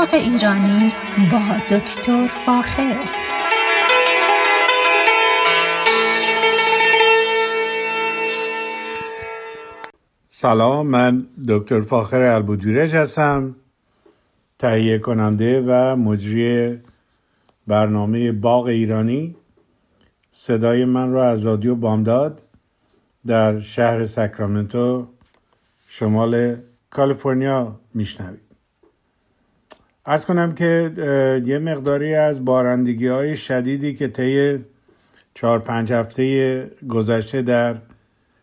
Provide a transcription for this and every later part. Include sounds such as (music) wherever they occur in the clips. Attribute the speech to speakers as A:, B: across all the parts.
A: باغ ایرانی با دکتر فاخر.
B: سلام من دکتر فاخر البودویرج هستم تهیه کننده و مجری برنامه باغ ایرانی. صدای من را از رادیو بامداد در شهر ساکرامنتو شمال کالیفرنیا میشنوید. ارز کنم که یه مقداری از بارندگی های شدیدی که طی چهار پنج هفته گذشته در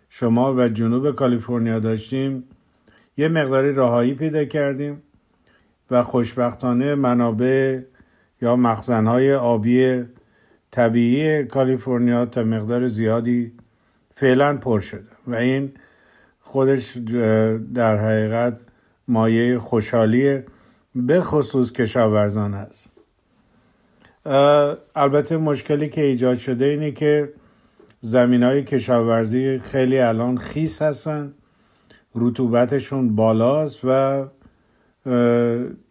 B: شمال و جنوب کالیفرنیا داشتیم یه مقداری راهایی پیدا کردیم و خوشبختانه منابع یا مخزنهای آبی طبیعی کالیفرنیا تا مقدار زیادی فعلا پر شده و این خودش در حقیقت مایه خوشحالی به خصوص کشاورزان هست. البته مشکلی که ایجاد شده اینه که زمین های کشاورزی خیلی الان خیس هستن رطوبتشون بالاست و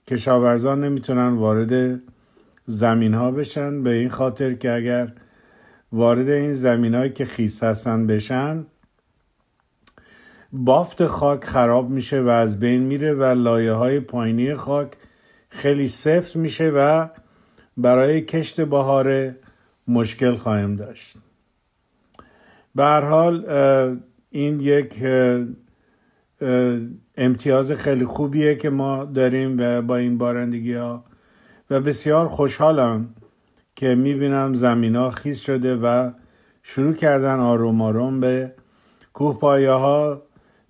B: کشاورزان نمی‌تونن وارد زمین ها بشن به این خاطر که اگر وارد این زمین که خیس هستن بشن بافت خاک خراب میشه و از بین میره و لایه های پایینی خاک خیلی سفت میشه و برای کشت بهاره مشکل خواهیم داشت. به حال این یک امتیاز خیلی خوبیه که ما داریم و با این بارندگی ها و بسیار خوشحالم که می‌بینم زمین ها خیز شده و شروع کردن آروم آروم به کوه پایه ها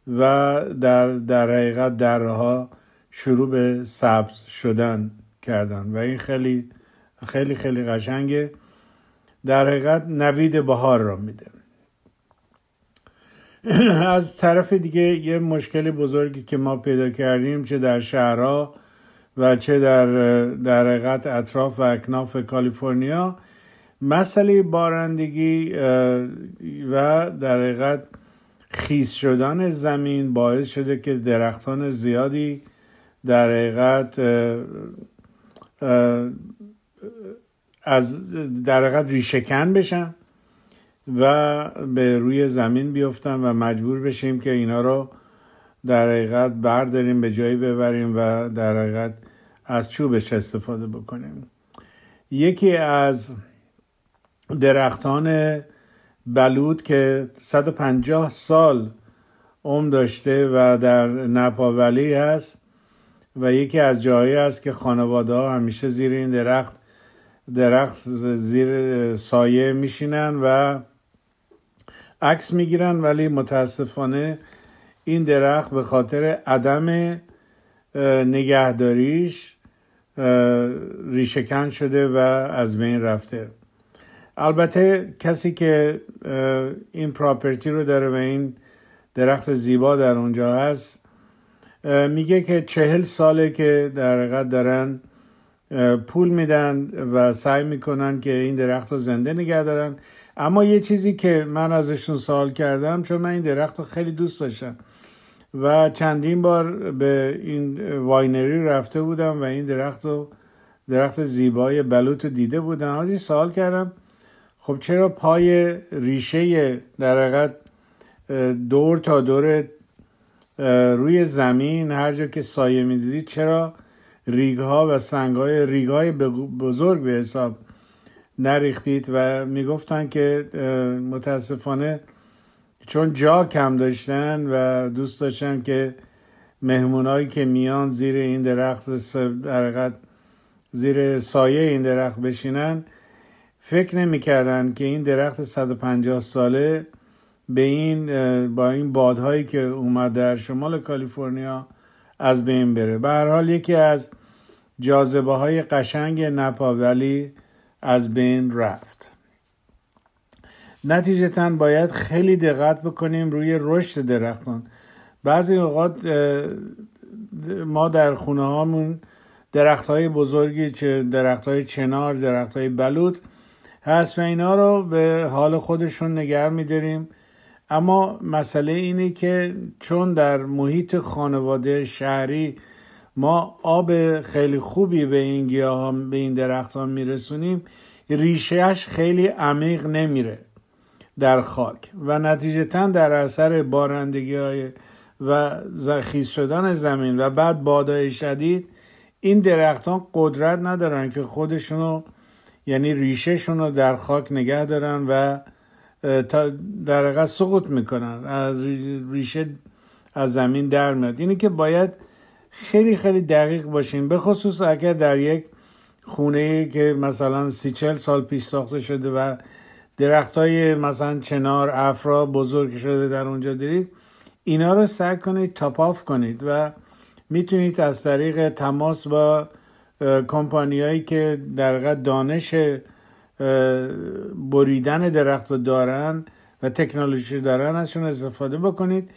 B: و در, در حقیقت درها شروع به سبز شدن کردن و این خیلی خیلی خیلی قشنگه. در حقیقت نوید بهار را میده. (clears throat) از طرف دیگه یه مشکل بزرگی که ما پیدا کردیم چه در شهرها و چه در در حقیقت اطراف و اکناف کالیفرنیا مسئله بارندگی و در حقیقت خیس شدن زمین باعث شده که درختان زیادی در حقیقت از در حقیقت ریشهکن بشن و به روی زمین بیفتن و مجبور بشیم که اینا رو در حقیقت برداریم به جایی ببریم و در حقیقت از چوبش استفاده بکنیم. یکی از درختان بلود که 150 سال عمر داشته و در نپاولی هست و یکی از جایی است که خانواده ها همیشه زیر این درخت درخت زیر سایه میشینن و عکس می‌گیرن ولی متاسفانه این درخت به خاطر عدم نگهداریش ریشهکن شده و از بین رفته. البته کسی که این پراپرتی رو داره و این درخت زیبا در اونجا هست میگه که چهل ساله که در حقیقت دارن پول میدن و سعی می‌کنن که این درخت رو زنده نگه دارن. اما یه چیزی که من ازشون سوال کردم چون من این درخت رو خیلی دوست داشتم و چندین بار به این winery رفته بودم و این درخت رو درخت زیبای بلوط رو دیده بودم. از سوال کردم خب چرا پای ریشه در حقیقت دور تا دور روی زمین هر جا که سایه می‌دیدید چرا ریگ ها و سنگ های ریگ های بزرگ به حساب نریختید و می‌گفتن که متاسفانه چون جا کم داشتن و دوست داشتن که مهمونایی که میان زیر این درخت در زیر سایه این درخت بشینن فکر نمی‌کردن که این درخت 150 ساله به این با این بادهایی که اومد در شمال کالیفرنیا از بین بره. به هر حال یکی از جاذبه های قشنگ نپا ولی از بین رفت. نتیجتا باید خیلی دقت بکنیم روی رشد درختان. بعضی اوقات ما در خونه هامون درخت های بزرگی چه درخت های چنار درخت های بلود و اینا رو به حال خودشون نگر میداریم. اما مسئله اینه که چون در محیط خانواده شهری ما آب خیلی خوبی به این گیاه به این درخت ها میرسونیم ریشهش خیلی عمیق نمیره در خاک. و نتیجتا در اثر بارندگی های و خیز شدن زمین و بعد بادای شدید این درختان قدرت ندارن که خودشونو یعنی ریشهشون رو در خاک نگه دارن و تا در سقوط می‌کنن. از ریشه از زمین در میاد. اینه که باید خیلی خیلی دقیق باشین. به خصوص اگر در یک خونه که مثلا سی چل سال پیش ساخته شده و درخت های مثلا چنار افرا بزرگ شده در اونجا دارید اینا رو سعی کنید تاپ آف کنید و می‌تونید از طریق تماس با کمپانیایی که در دانش بریدن درخت رو دارن و تکنولوژی دارن ازشون استفاده بکنید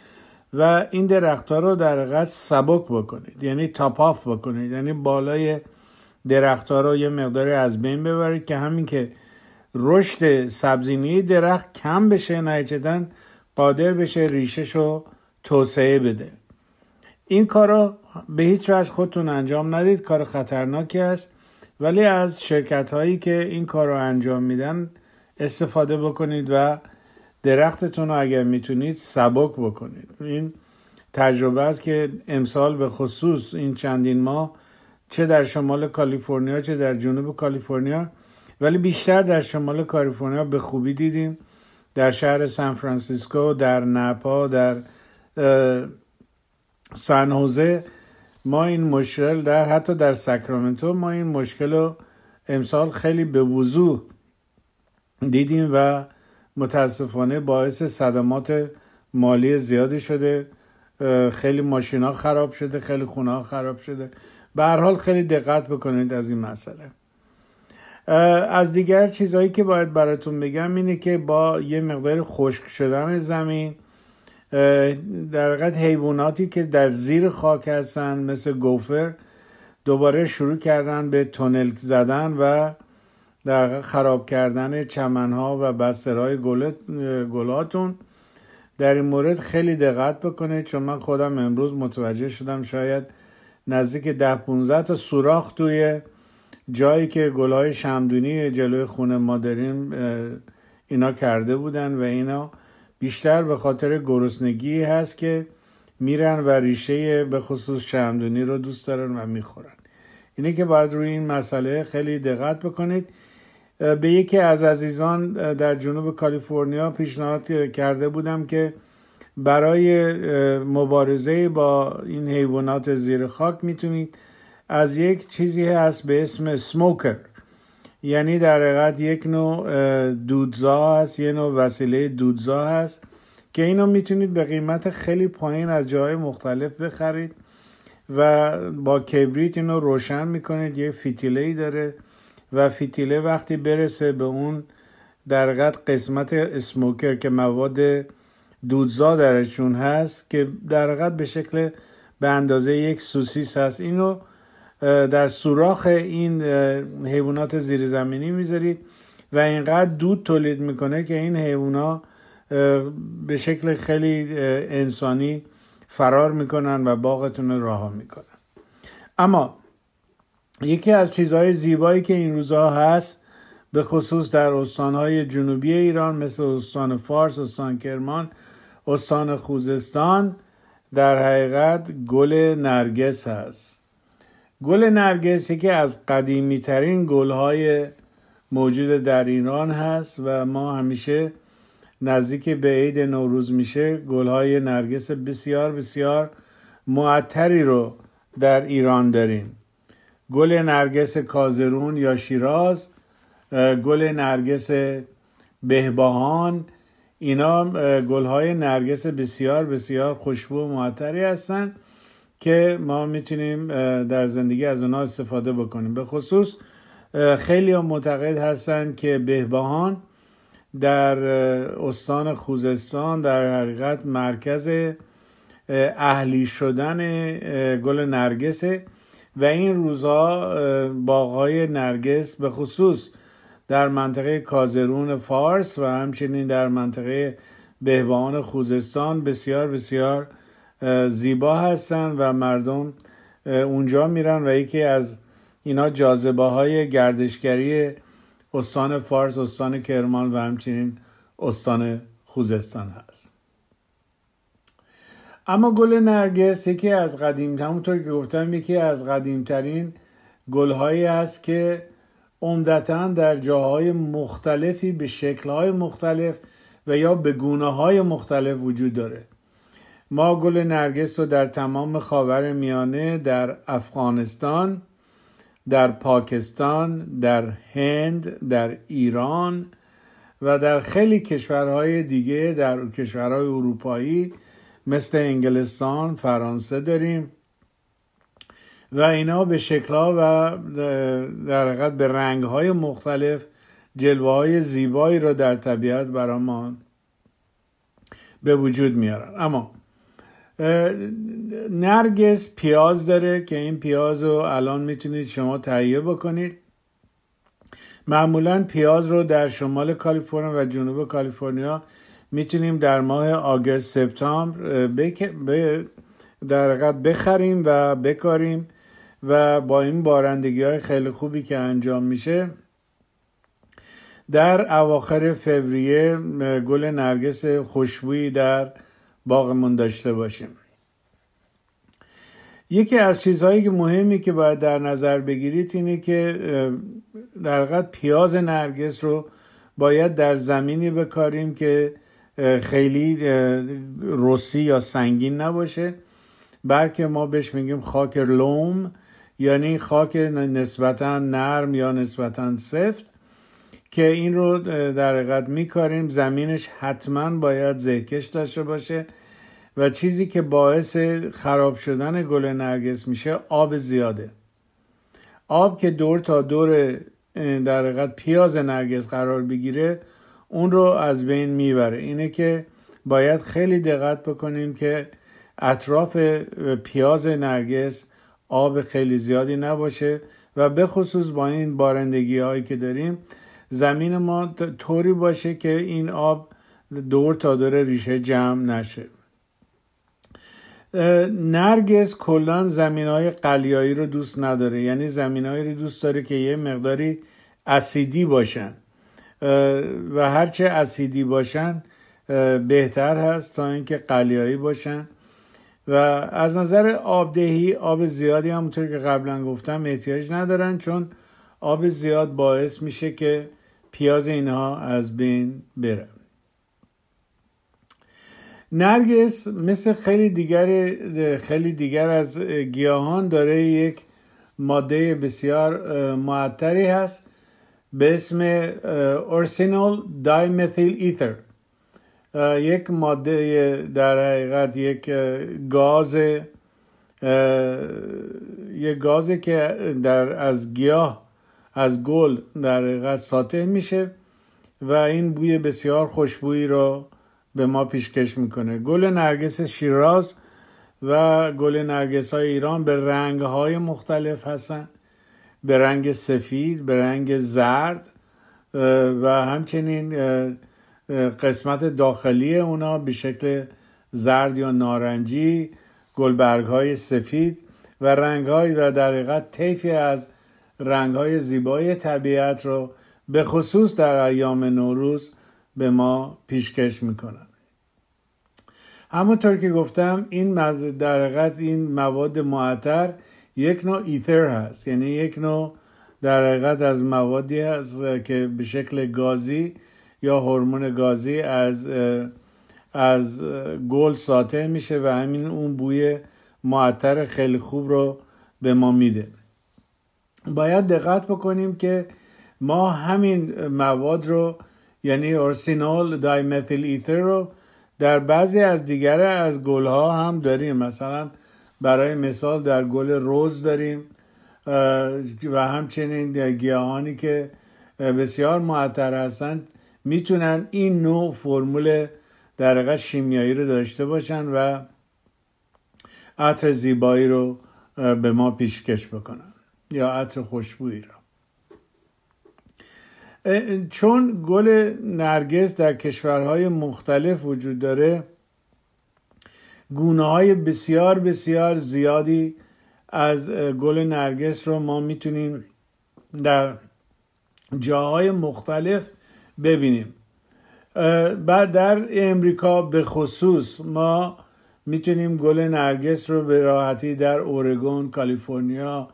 B: و این درخت ها رو در حقیقت سبک بکنید. یعنی تاپ آف بکنید. یعنی بالای درخت ها رو یه مقداری از بین ببرید که همین که رشد سبزینی درخت کم بشه نهایتا قادر بشه ریشش رو توسعه بده. این کار رو به هیچ وجه خودتون انجام ندید کار خطرناکی است. ولی از شرکت هایی که این کار رو انجام میدن استفاده بکنید و درختتون رو اگر می‌تونید سبک بکنید. این تجربه است که امسال به خصوص این چندین ماه چه در شمال کالیفرنیا چه در جنوب کالیفرنیا ولی بیشتر در شمال کالیفرنیا به خوبی دیدیم. در شهر سان فرانسیسکو در نپا در سن ما این مشکل در حتی در ساکرامنتو ما این مشکل رو امسال خیلی به وضوح دیدیم و متاسفانه باعث صدمات مالی زیادی شده. خیلی ماشینا خراب شده خیلی خونه ها خراب شده. به هر حال خیلی دقت بکنید از این مسئله. از دیگر چیزهایی که باید براتون بگم اینه که با یه مقدار خشک شدن زمین در حقیقت حیواناتی که در زیر خاک هستن مثل گوفر دوباره شروع کردن به تونل زدن و در خراب کردن چمنها و بسترهای گلاتون در این مورد خیلی دقت بکنید چون من خودم امروز متوجه شدم شاید نزدیک ده 15 تا سوراخ توی جایی که گلهای شمدونی جلوی خونه ما داریم اینا کرده بودن و اینا بیشتر به خاطر گرسنگی هست که میرن و ریشه به خصوص شمدونی رو دوست دارن و می‌خورن. اینه که باید روی این مسئله خیلی دقت بکنید. به یکی از عزیزان در جنوب کالیفرنیا پیشنهاد کرده بودم که برای مبارزه با این حیوانات زیر خاک می‌تونید از یک چیزی هست به اسم سموکر. یعنی در حقیقت یک نوع دودزا هست یه نوع وسیله دودزا هست که اینو می‌تونید به قیمت خیلی پایین از جای مختلف بخرید و با کبریت اینو روشن می‌کنید. یه فیتیله ای داره و فیتیله وقتی برسه به اون در قسمت اسموکر که مواد دودزا درشون هست که در به شکل به اندازه یک سوسیس هست. اینو در سوراخ این حیوانات زیرزمینی می‌ذارید و اینقدر دود تولید می‌کنه که این حیوانات به شکل خیلی انسانی فرار می‌کنن و باغتون رو رها می‌کنن. اما یکی از چیزهای زیبایی که این روزها هست به خصوص در استانهای جنوبی ایران مثل استان فارس، استان کرمان، استان خوزستان در حقیقت گل نرگس هست. گل نرگس که از قدیمی ترین گل های موجود در ایران هست و ما همیشه نزدیک به عید نوروز میشه گل های نرگس بسیار بسیار معطری رو در ایران داریم. گل نرگس کازرون یا شیراز گل نرگس بهبهان اینا گل های نرگس بسیار بسیار خوشبو و معطری هستند که ما می‌تونیم در زندگی از اونا استفاده بکنیم. به خصوص خیلی معتقد هستند که بهبهان در استان خوزستان در حقیقت مرکز اهلی شدن گل نرگسه و این روزها باغهای نرگس به خصوص در منطقه کازرون فارس و همچنین در منطقه بهبهان خوزستان بسیار بسیار زیبا هستند و مردم اونجا میرن و یکی از اینا جاذبه های گردشگری استان فارس استان کرمان و همچنین استان خوزستان هست. اما گل نرگس یکی از قدیم همونطور که گفتم یکی از قدیمترین گلهایی است که عمدتا در جاهای مختلفی به شکلهای مختلف و یا به گونه های مختلف وجود داره. ما گل نرگس رو در تمام خاور میانه در افغانستان در پاکستان در هند در ایران و در خیلی کشورهای دیگه در کشورهای اروپایی مثل انگلستان فرانسه داریم و اینا به شکلها و در حقیقت به رنگهای مختلف جلوه های زیبایی رو در طبیعت ما به وجود میارن. اما نرگس پیاز داره که این پیاز رو الان می‌تونید شما تهیه بکنید. معمولا پیاز رو در شمال کالیفرنیا و جنوب کالیفرنیا می‌تونیم در ماه آگست سپتامبر در بخریم و بکاریم و با این بارندگی های خیلی خوبی که انجام میشه در اواخر فوریه گل نرگس خوشبویی در باغمون داشته باشیم. یکی از چیزهایی که مهمی که باید در نظر بگیرید اینه که در پیاز نرگس رو باید در زمینی بکاریم که خیلی رسی یا سنگین نباشه. بلکه ما بهش میگیم خاک لوم یعنی خاک نسبتا نرم یا نسبتا سفت. که این رو در حقیقت میکاریم. زمینش حتما باید زهکش داشته باشه و چیزی که باعث خراب شدن گل نرگس میشه آب زیاده. آب که دور تا دور در حقیقت پیاز نرگس قرار بگیره اون رو از بین می‌بره. اینه که باید خیلی دقت بکنیم که اطراف پیاز نرگس آب خیلی زیادی نباشه و به خصوص با این بارندگی هایی که داریم زمین ما طوری باشه که این آب دور تا دور ریشه جمع نشه. نرگس کلا زمین های قلیایی رو دوست نداره. یعنی زمین رو دوست داره که یه مقداری اسیدی باشن. و هرچه اسیدی باشن بهتر هست تا اینکه قلیایی باشن. و از نظر آبدهی آب زیادی همونطور که قبلا گفتم احتیاج ندارن چون آب زیاد باعث میشه که پیاز اینها از بین بره. نرگس مثل خیلی دیگر خیلی دیگر از گیاهان داره یک ماده بسیار معطری هست به اسم اورسینول دایمثیل ایتر یک ماده در حقیقت یک گاز یک گازی که در از گیاه از گل در حقیقت ساطع میشه و این بوی بسیار خوشبویی رو به ما پیشکش می‌کنه. گل نرگس شیراز و گل نرگس های ایران به رنگ های مختلف هستن. به رنگ سفید به رنگ زرد و همچنین قسمت داخلی اونا به شکل زرد یا نارنجی گلبرگ های سفید و رنگ های و در حقیقت طیفی از رنگ های زیبای طبیعت رو به خصوص در ایام نوروز به ما پیشکش می‌کنن. همونطور که گفتم این در حقیقت این مواد معطر یک نوع ایتر هست. یعنی یک نوع در حقیقت از موادی هست که به شکل گازی یا هورمون گازی از از گل ساطع میشه و همین اون بوی معطر خیلی خوب رو به ما میده. باید دقت بکنیم که ما همین مواد رو یعنی اورسینول دایمتیل ایتر رو در بعضی از دیگر از گل ها هم داریم. مثلا برای مثال در گل روز داریم و همچنین گیاهانی که بسیار معطر هستند می‌تونن این نوع فرمول در شیمیایی رو داشته باشن و عطر زیبایی رو به ما پیشکش بکنن. یا عطر خوشبویی رو چون گل نرگس در کشورهای مختلف وجود داره گونه های بسیار بسیار زیادی از گل نرگس رو ما می‌تونیم در جاهای مختلف ببینیم. بعد در امریکا به خصوص ما می‌تونیم گل نرگس رو به راحتی در اورگون، کالیفرنیا،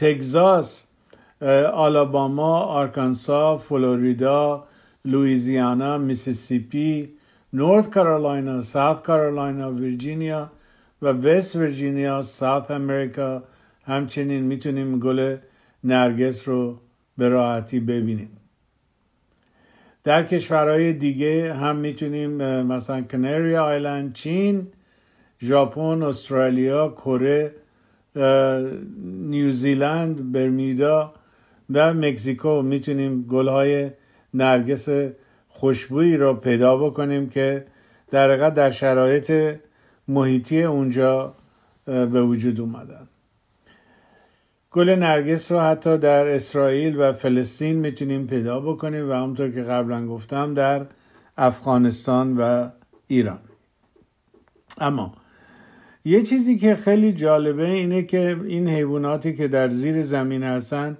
B: تگزاس، آلاباما، آرکانسا، فلوریدا، لویزیانا، میسیسیپی، نورت کارولاینا، ساوت کارولاینا، ویرجینیا و وست ویرجینیا، South America. همچنین می‌تونیم گل نرگس رو به راحتی ببینیم. در کشورهای دیگه هم می‌تونیم مثلا Canary Island چین ژاپن استرالیا کره نیوزیلند برمیدا و مکزیکو. می‌تونیم گلهای نرگس خوشبویی را پیدا بکنیم که در در شرایط محیطی اونجا به وجود اومدن. گل نرگس رو حتی در اسرائیل و فلسطین می‌تونیم پیدا بکنیم و همونطور که قبلا گفتم در افغانستان و ایران. اما یه چیزی که خیلی جالبه اینه که این حیواناتی که در زیر زمین هستن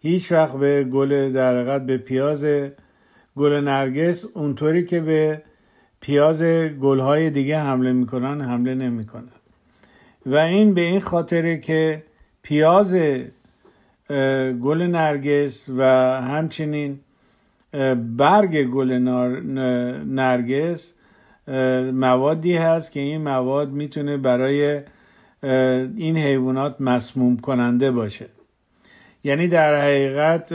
B: هیچ وقت به گل در به پیاز گل نرگس اونطوری که به پیاز گلهای دیگه حمله می‌کنن حمله نمی‌کنن. و این به این خاطره که پیاز گل نرگس و همچنین برگ گل نرگس موادی هست که این مواد می‌تونه برای این حیوانات مسموم کننده باشه. یعنی در حقیقت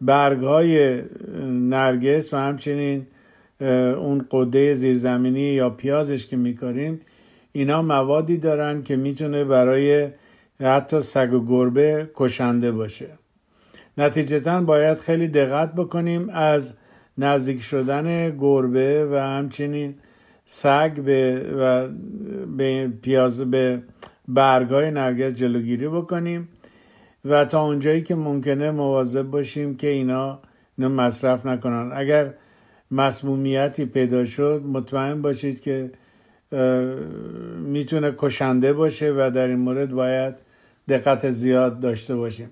B: برگ های نرگس و همچنین اون قده زیرزمینی یا پیازش که میکاریم اینا موادی دارن که می‌تونه برای حتی سگ و گربه کشنده باشه. نتیجتا باید خیلی دقت بکنیم از نزدیک شدن گربه و همچنین سگ به و به پیاز به برگای نرگس جلوگیری بکنیم و تا اونجایی که ممکنه مواظب باشیم که اینا اینو مصرف نکنن. اگر مسمومیتی پیدا شد مطمئن باشید که می‌تونه کشنده باشه و در این مورد باید دقت زیاد داشته باشیم.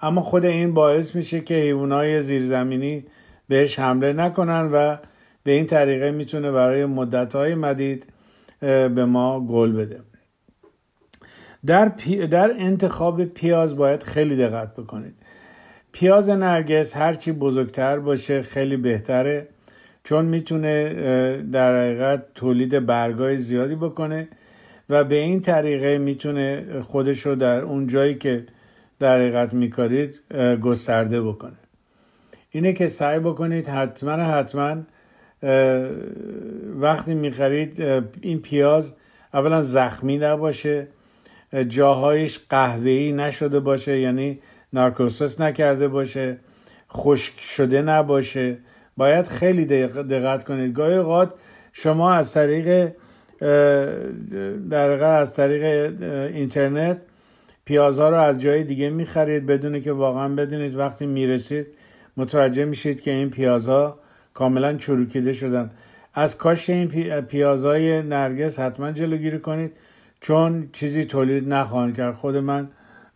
B: اما خود این باعث میشه که حیوانات زیرزمینی بهش حمله نکنن و به این طریقه می‌تونه برای مدتهای مدید به ما گل بده. در, در انتخاب پیاز باید خیلی دقت بکنید. پیاز نرگس هرچی بزرگتر باشه خیلی بهتره چون می‌تونه در حقیقت تولید برگای زیادی بکنه و به این طریقه می‌تونه خودش رو در اون جایی که در حقیقت میکارید گسترده بکنه. اینه که سعی بکنید حتما حتما وقتی می‌خرید این پیاز اولا زخمی نباشه جاهایش قهوه‌ای نشده باشه یعنی نارکوسس نکرده باشه خشک شده نباشه. باید خیلی دقت کنید. گاهی اوقات شما از طریق در از طریق اینترنت پیازها رو از جای دیگه می‌خرید بدون که واقعا بدونید وقتی می‌رسید. متوجه میشید که این پیازها کاملا چروکیده شدن. از کاشت این پیازهای نرگس حتما جلوگیری کنید چون چیزی تولید نخواهند کرد. خود من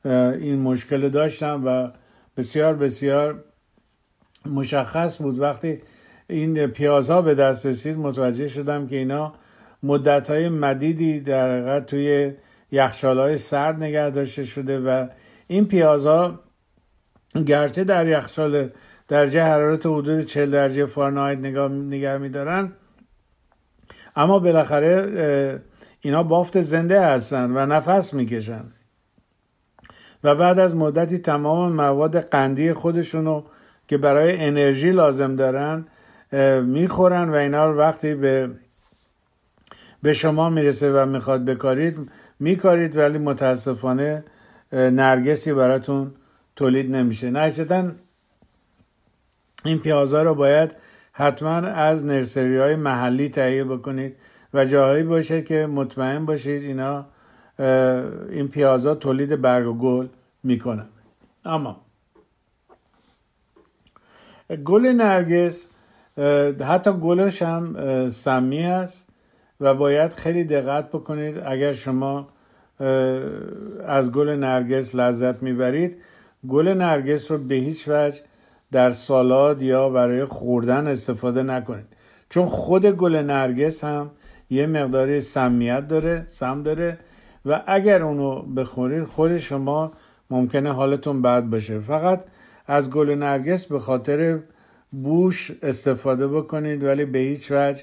B: این مشکل داشتم و بسیار بسیار مشخص بود. وقتی این پیازها به دست رسید متوجه شدم که اینا مدت های مدیدی در حقیقت توی یخچال های سرد نگه داشته شده و این پیازها گرچه در یخچال درجه حرارت حدود 40 درجه فارنهایت نگاه نگه میدارن اما بالاخره اینا بافت زنده هستن و نفس می‌کشن. و بعد از مدتی تمام مواد قندی خودشونو که برای انرژی لازم دارن می‌خورن و اینا رو وقتی به به شما می‌رسه و می‌خواد بکارید میکارید ولی متاسفانه نرگسی براتون تولید نمیشه. نهایتا این پیازها رو باید حتما از نرسری های محلی تهیه بکنید و جاهایی باشه که مطمئن باشید اینا این پیازها تولید برگ و گل می‌کنن. اما گل نرگس حتی گلش هم سمی است و باید خیلی دقت بکنید. اگر شما از گل نرگس لذت می‌برید گل نرگس رو به هیچ وجه در سالاد یا برای خوردن استفاده نکنید. چون خود گل نرگس هم یه مقداری سمیت داره سم داره و اگر اونو بخورید خود شما ممکنه حالتون بد باشه. فقط از گل نرگس به خاطر بوش استفاده بکنید ولی به هیچ وجه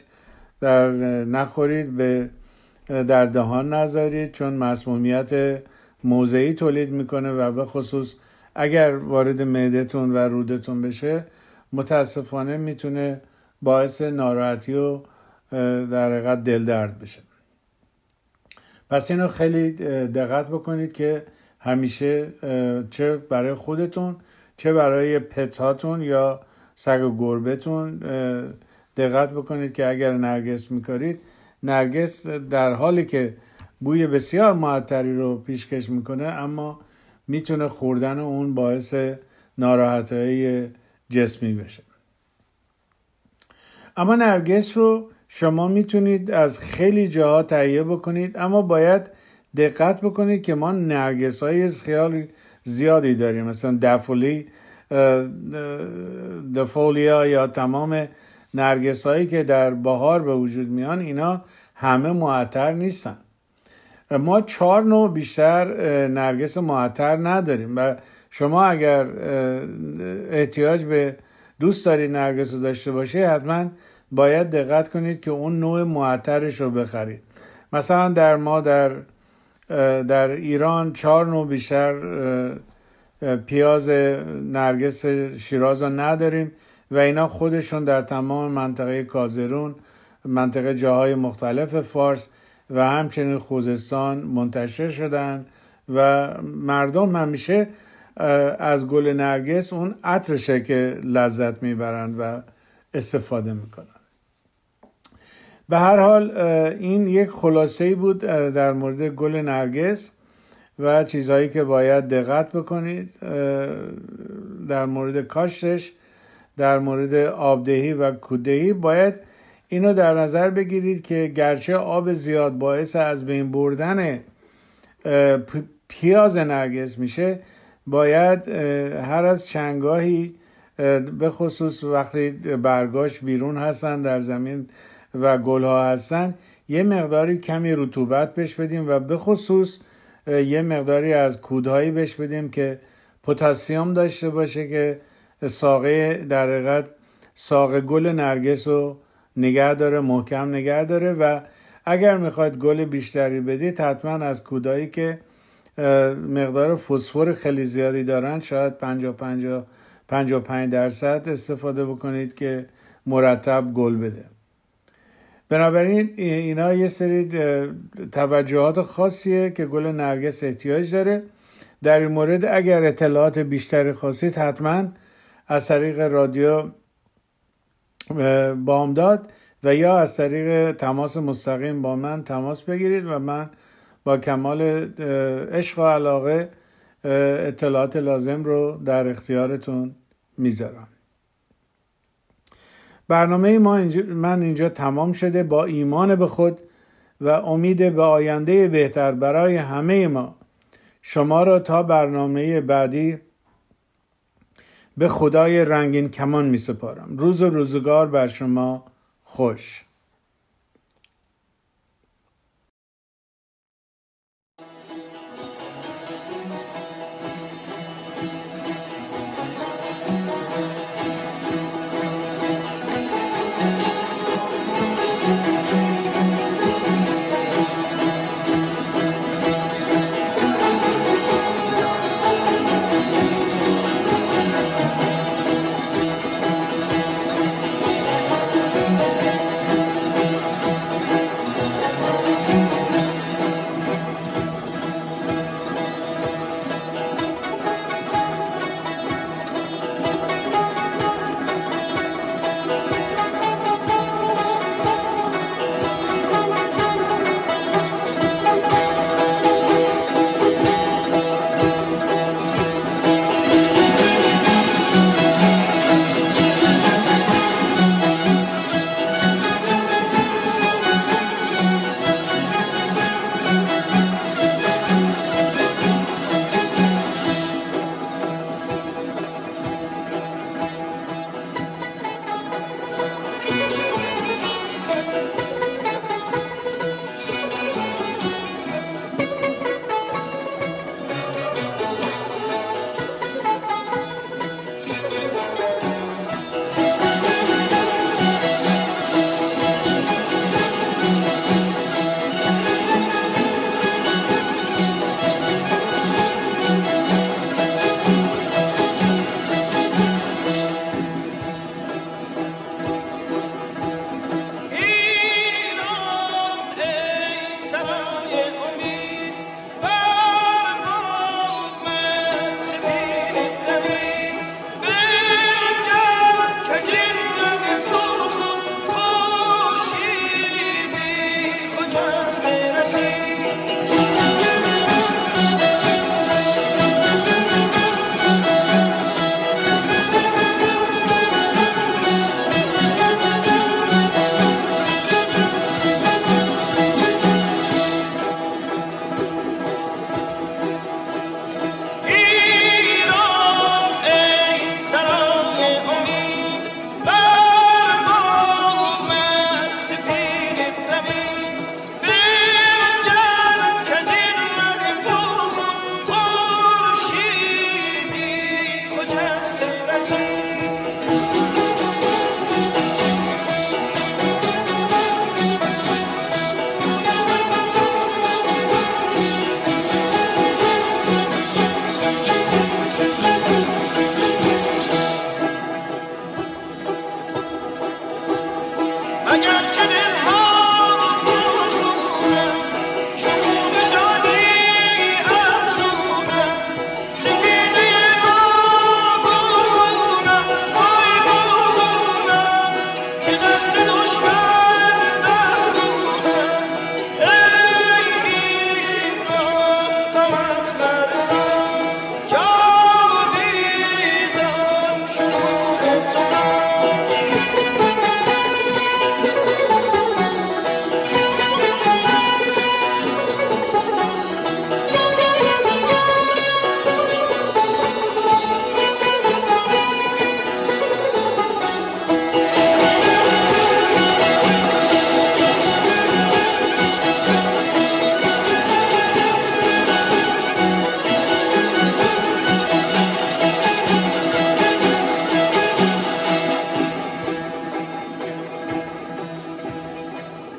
B: در نخورید به در دهان نذارید چون مسمومیت موضعی تولید می‌کنه و به خصوص اگر وارد معدتون و رودتون بشه متاسفانه می‌تونه باعث ناراحتی و در حقیقت دل درد بشه. پس اینو خیلی دقت بکنید که همیشه چه برای خودتون چه برای پتاتون یا سگ و گربتون دقت بکنید که اگر نرگس میکارید نرگس در حالی که بوی بسیار معطری رو پیشکش می‌کنه اما می‌تونه خوردن اون باعث ناراحت های جسمی بشه. اما نرگس رو شما می‌تونید از خیلی جاها تهیه بکنید اما باید دقت بکنید که ما نرگس های خیال زیادی داریم. مثلا دفولی دفولیا یا تمام نرگس هایی که در بهار به وجود میان اینا همه معطر نیستن. ما چهار نوع بیشتر نرگس معطر نداریم و شما اگر احتیاج به دوست دارید نرگس رو داشته باشه حتما باید دقت کنید که اون نوع معطرش رو بخرید. مثلا در ما در در ایران چهار نوع بیشتر پیاز نرگس شیراز رو نداریم و اینا خودشون در تمام منطقه کازرون منطقه جاهای مختلف فارس و همچنین خوزستان منتشر شدن و مردم همیشه از گل نرگس اون عطرشه که لذت می‌برند و استفاده می‌کنن. به هر حال این یک خلاصه بود در مورد گل نرگس و چیزهایی که باید دقت بکنید در مورد کاشتش در مورد آبدهی و کودهی. باید اینو در نظر بگیرید که گرچه آب زیاد باعث از بین بردن پیاز نرگس میشه باید هر از چنگاهی به خصوص وقتی برگاش بیرون هستن در زمین و گل ها هستن یه مقداری کمی رطوبت بش بدیم و به خصوص یه مقداری از کودهایی بش بدیم که پتاسیم داشته باشه که ساقه در حقیقت ساقه گل نرگس رو نگه داره محکم نگه داره و اگر می‌خواید گل بیشتری بدید حتما از کودایی که مقدار فسفر خیلی زیادی دارن شاید 50 50 55 درصد استفاده بکنید که مرتب گل بده. بنابراین اینا یه سری توجهات خاصیه که گل نرگس احتیاج داره. در این مورد اگر اطلاعات بیشتری خواستید حتما از طریق رادیو بام داد و یا از طریق تماس مستقیم با من تماس بگیرید و من با کمال عشق و علاقه اطلاعات لازم رو در اختیارتون می‌ذارم. برنامه ما اینجا من اینجا تمام شده با ایمان به خود و امید به آینده بهتر برای همه ما. شما را تا برنامه بعدی به خدای رنگین کمان می سپارم روز و روزگار بر شما خوش.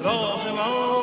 C: راه ما